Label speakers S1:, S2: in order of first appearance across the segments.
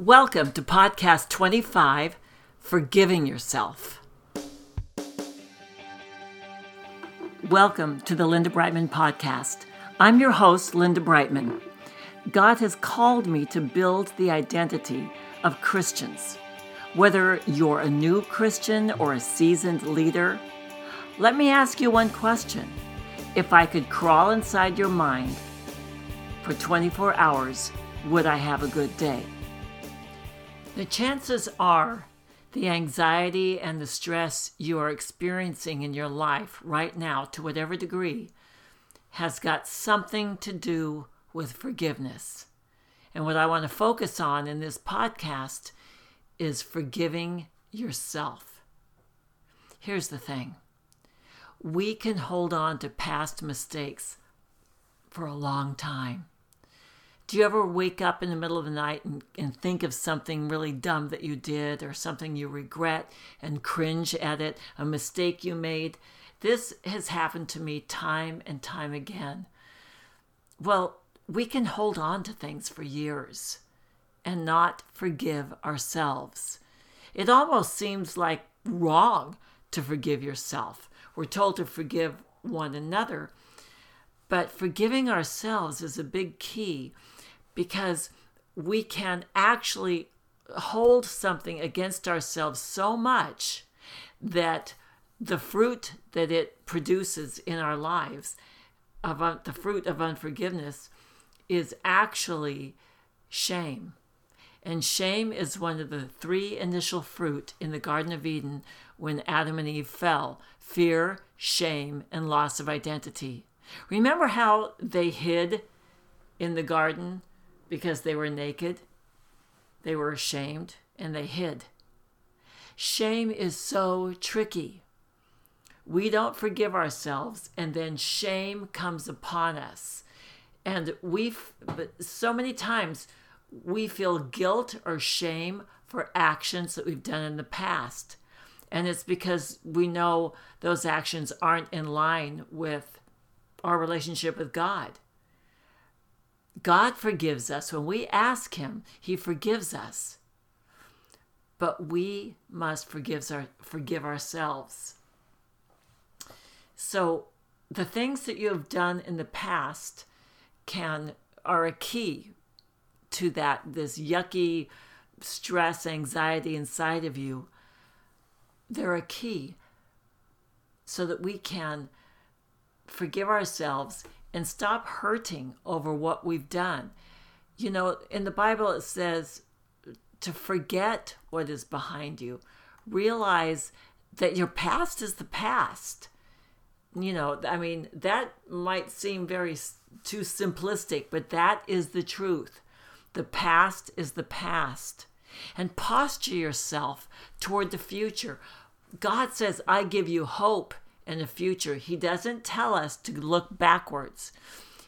S1: Welcome to podcast 25 Forgiving Yourself. Welcome to the Linda Brightman podcast. I'm your host, Linda Brightman. God has called me to build the identity of Christians. Whether you're a new Christian or a seasoned leader, let me ask you one question. If I could crawl inside your mind for 24 hours, would I have a good day? The chances are the anxiety and the stress you are experiencing in your life right now, to whatever degree, has got something to do with forgiveness. And what I want to focus on in this podcast is forgiving yourself. Here's the thing we can hold on to past mistakes for a long time. Do you ever wake up in the middle of the night and, and think of something really dumb that you did or something you regret and cringe at it, a mistake you made? This has happened to me time and time again. Well, we can hold on to things for years and not forgive ourselves. It almost seems like wrong to forgive yourself. We're told to forgive one another, but forgiving ourselves is a big key because we can actually hold something against ourselves so much that the fruit that it produces in our lives of un- the fruit of unforgiveness is actually shame. And shame is one of the three initial fruit in the garden of eden when adam and eve fell fear shame and loss of identity. Remember how they hid in the garden because they were naked, they were ashamed, and they hid. Shame is so tricky. We don't forgive ourselves, and then shame comes upon us. And we, but so many times, we feel guilt or shame for actions that we've done in the past. And it's because we know those actions aren't in line with our relationship with God. God forgives us. When we ask Him, He forgives us. But we must forgive, our, forgive ourselves. So the things that you have done in the past can are a key to that this yucky stress anxiety inside of you they're a key so that we can forgive ourselves and stop hurting over what we've done. You know, in the Bible it says to forget what is behind you, realize that your past is the past. You know, I mean, that might seem very too simplistic, but that is the truth. The past is the past. And posture yourself toward the future. God says, I give you hope in the future. He doesn't tell us to look backwards.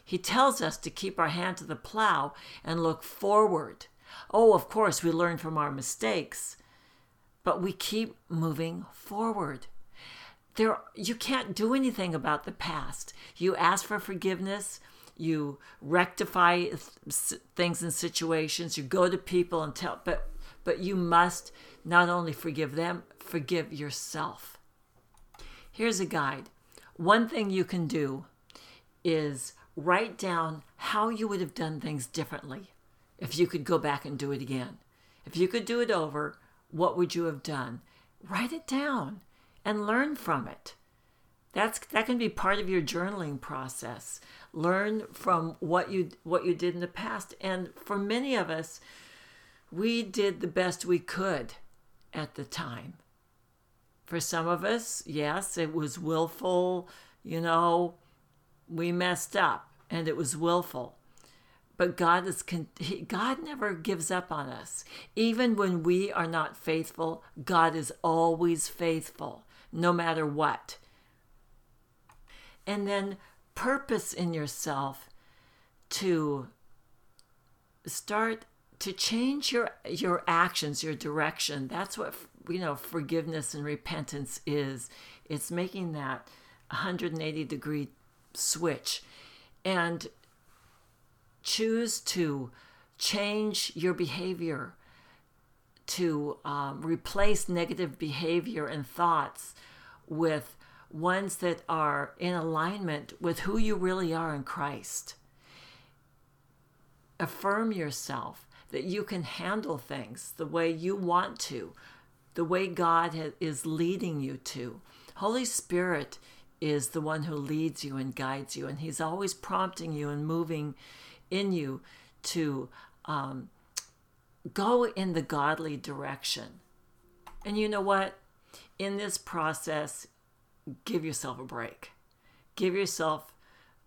S1: He tells us to keep our hand to the plow and look forward. Oh, of course, we learn from our mistakes, but we keep moving forward. There, you can't do anything about the past. You ask for forgiveness, you rectify things and situations, you go to people and tell, but but you must not only forgive them, forgive yourself. Here's a guide. One thing you can do is write down how you would have done things differently if you could go back and do it again. If you could do it over, what would you have done? Write it down and learn from it. That's that can be part of your journaling process. Learn from what you what you did in the past and for many of us we did the best we could at the time. For some of us, yes, it was willful, you know, we messed up and it was willful. But God is God never gives up on us. Even when we are not faithful, God is always faithful, no matter what. And then purpose in yourself to start to change your your actions, your direction. That's what you know forgiveness and repentance is it's making that 180 degree switch and choose to change your behavior to um, replace negative behavior and thoughts with ones that are in alignment with who you really are in Christ. Affirm yourself that you can handle things the way you want to, the way God is leading you to. Holy Spirit is the one who leads you and guides you, and He's always prompting you and moving in you to um, go in the godly direction. And you know what? In this process, give yourself a break. Give yourself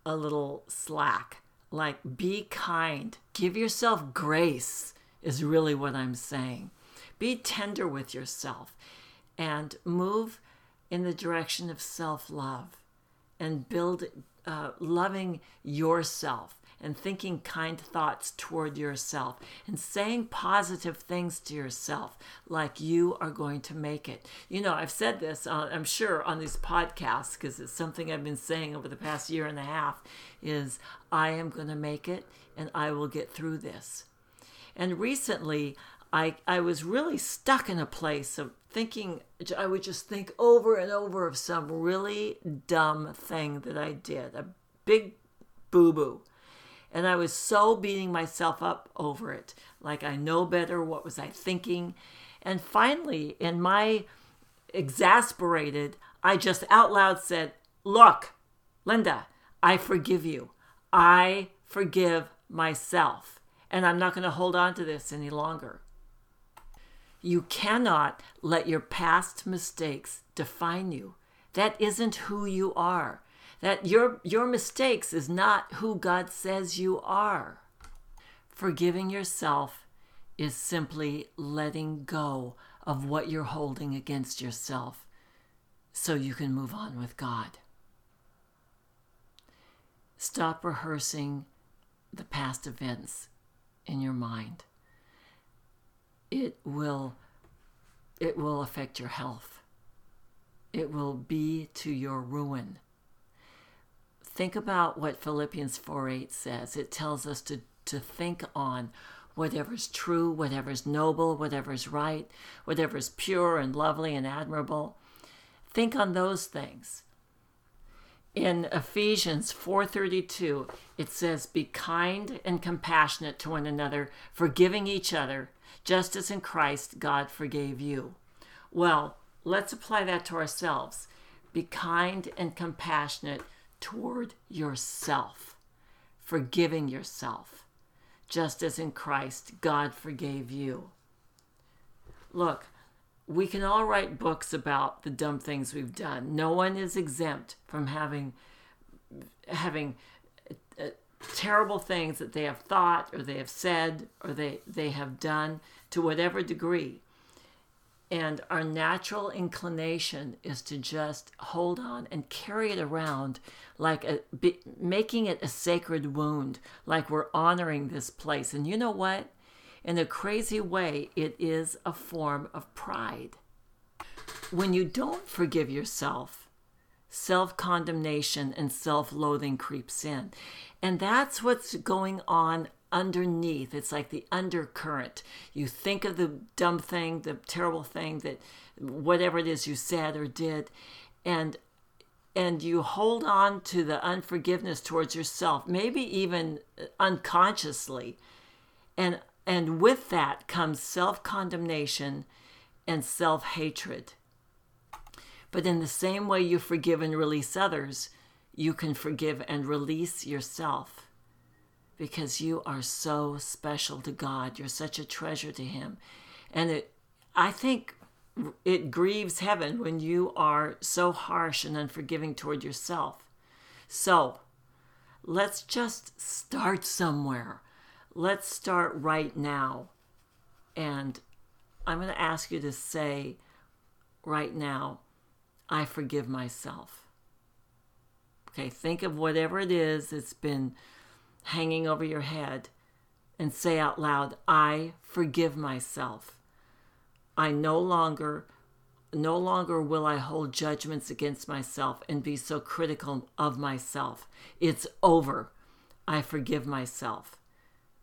S1: a little slack. Like, be kind. Give yourself grace, is really what I'm saying. Be tender with yourself and move in the direction of self love and build uh, loving yourself and thinking kind thoughts toward yourself and saying positive things to yourself like you are going to make it. You know, I've said this, uh, I'm sure, on these podcasts because it's something I've been saying over the past year and a half is I am going to make it and I will get through this. And recently, I, I was really stuck in a place of thinking, I would just think over and over of some really dumb thing that I did, a big boo boo. And I was so beating myself up over it. Like, I know better. What was I thinking? And finally, in my exasperated, I just out loud said, Look, Linda, I forgive you. I forgive myself. And I'm not going to hold on to this any longer. You cannot let your past mistakes define you. That isn't who you are. That your, your mistakes is not who God says you are. Forgiving yourself is simply letting go of what you're holding against yourself so you can move on with God. Stop rehearsing the past events in your mind. It will it will affect your health. It will be to your ruin. Think about what Philippians 4 8 says. It tells us to, to think on whatever's true, whatever's noble, whatever's right, whatever's pure and lovely and admirable. Think on those things. In Ephesians 4:32, it says, "Be kind and compassionate to one another, forgiving each other, just as in Christ God forgave you." Well, let's apply that to ourselves. Be kind and compassionate toward yourself, forgiving yourself, just as in Christ God forgave you. Look, we can all write books about the dumb things we've done. No one is exempt from having having uh, terrible things that they have thought or they have said or they, they have done to whatever degree. And our natural inclination is to just hold on and carry it around like a, be, making it a sacred wound, like we're honoring this place. And you know what? In a crazy way, it is a form of pride. When you don't forgive yourself, self condemnation and self loathing creeps in. And that's what's going on underneath. It's like the undercurrent. You think of the dumb thing, the terrible thing that whatever it is you said or did, and and you hold on to the unforgiveness towards yourself, maybe even unconsciously. And and with that comes self-condemnation and self-hatred. But in the same way you forgive and release others, you can forgive and release yourself because you are so special to God. You're such a treasure to Him. And it, I think it grieves heaven when you are so harsh and unforgiving toward yourself. So let's just start somewhere. Let's start right now. And I'm going to ask you to say right now, I forgive myself. Okay, think of whatever it is that's been hanging over your head and say out loud, I forgive myself. I no longer no longer will I hold judgments against myself and be so critical of myself. It's over. I forgive myself.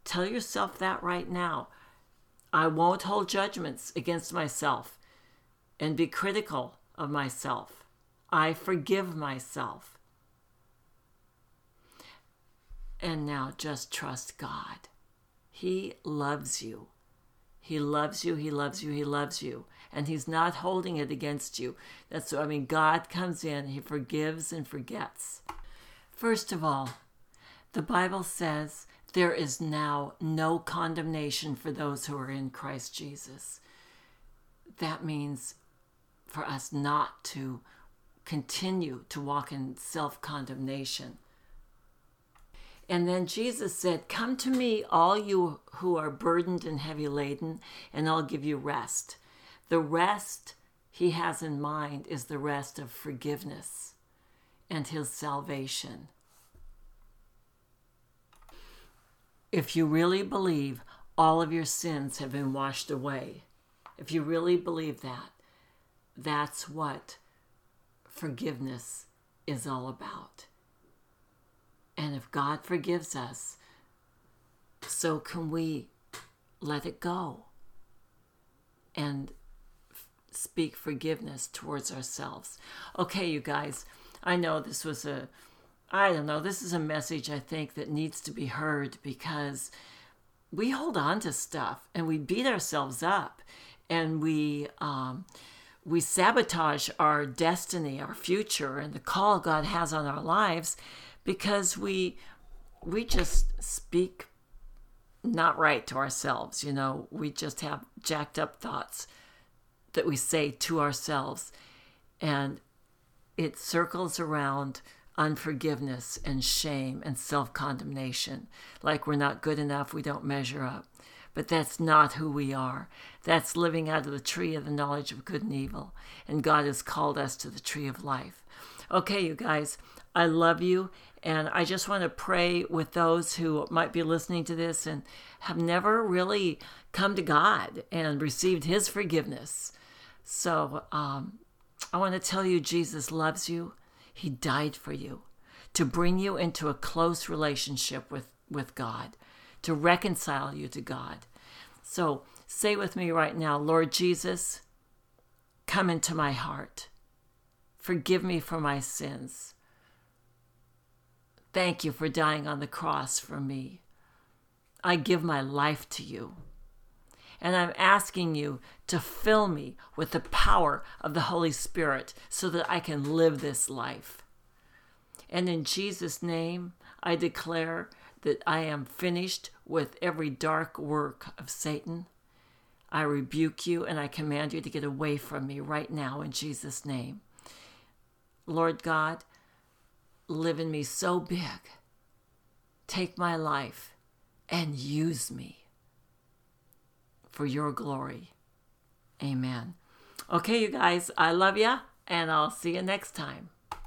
S1: Tell yourself that right now. I won't hold judgments against myself and be critical of myself. I forgive myself. And now just trust God. He loves you. He loves you, he loves you, he loves you. And he's not holding it against you. That's so I mean, God comes in, he forgives and forgets. First of all, the Bible says there is now no condemnation for those who are in Christ Jesus. That means for us not to continue to walk in self condemnation. And then Jesus said, Come to me, all you who are burdened and heavy laden, and I'll give you rest. The rest he has in mind is the rest of forgiveness and his salvation. If you really believe all of your sins have been washed away, if you really believe that, that's what forgiveness is all about. And if God forgives us, so can we let it go and speak forgiveness towards ourselves. Okay, you guys, I know this was a, I don't know, this is a message I think that needs to be heard because we hold on to stuff and we beat ourselves up and we, um, we sabotage our destiny, our future, and the call God has on our lives because we we just speak not right to ourselves you know? We just have jacked up thoughts that we say to ourselves and it circles around unforgiveness and shame and self-condemnation. Like we're not good enough we don't measure up. But that's not who we are. That's living out of the tree of the knowledge of good and evil. And god has called us to the tree of life. Okay you guys i love you and I just want to pray with those who might be listening to this and have never really come to God and received His forgiveness. So um, I want to tell you Jesus loves you. He died for you to bring you into a close relationship with, with God, to reconcile you to God. So say with me right now, Lord Jesus, come into my heart. Forgive me for my sins. Thank you for dying on the cross for me. I give my life to you. And I'm asking you to fill me with the power of the Holy Spirit so that I can live this life. And in Jesus' name, I declare that I am finished with every dark work of Satan. I rebuke you and I command you to get away from me right now in Jesus' name. Lord God, live in me so big. Take my life and use me for your glory. Amen. Okay, you guys, I love you, and I'll see you next time.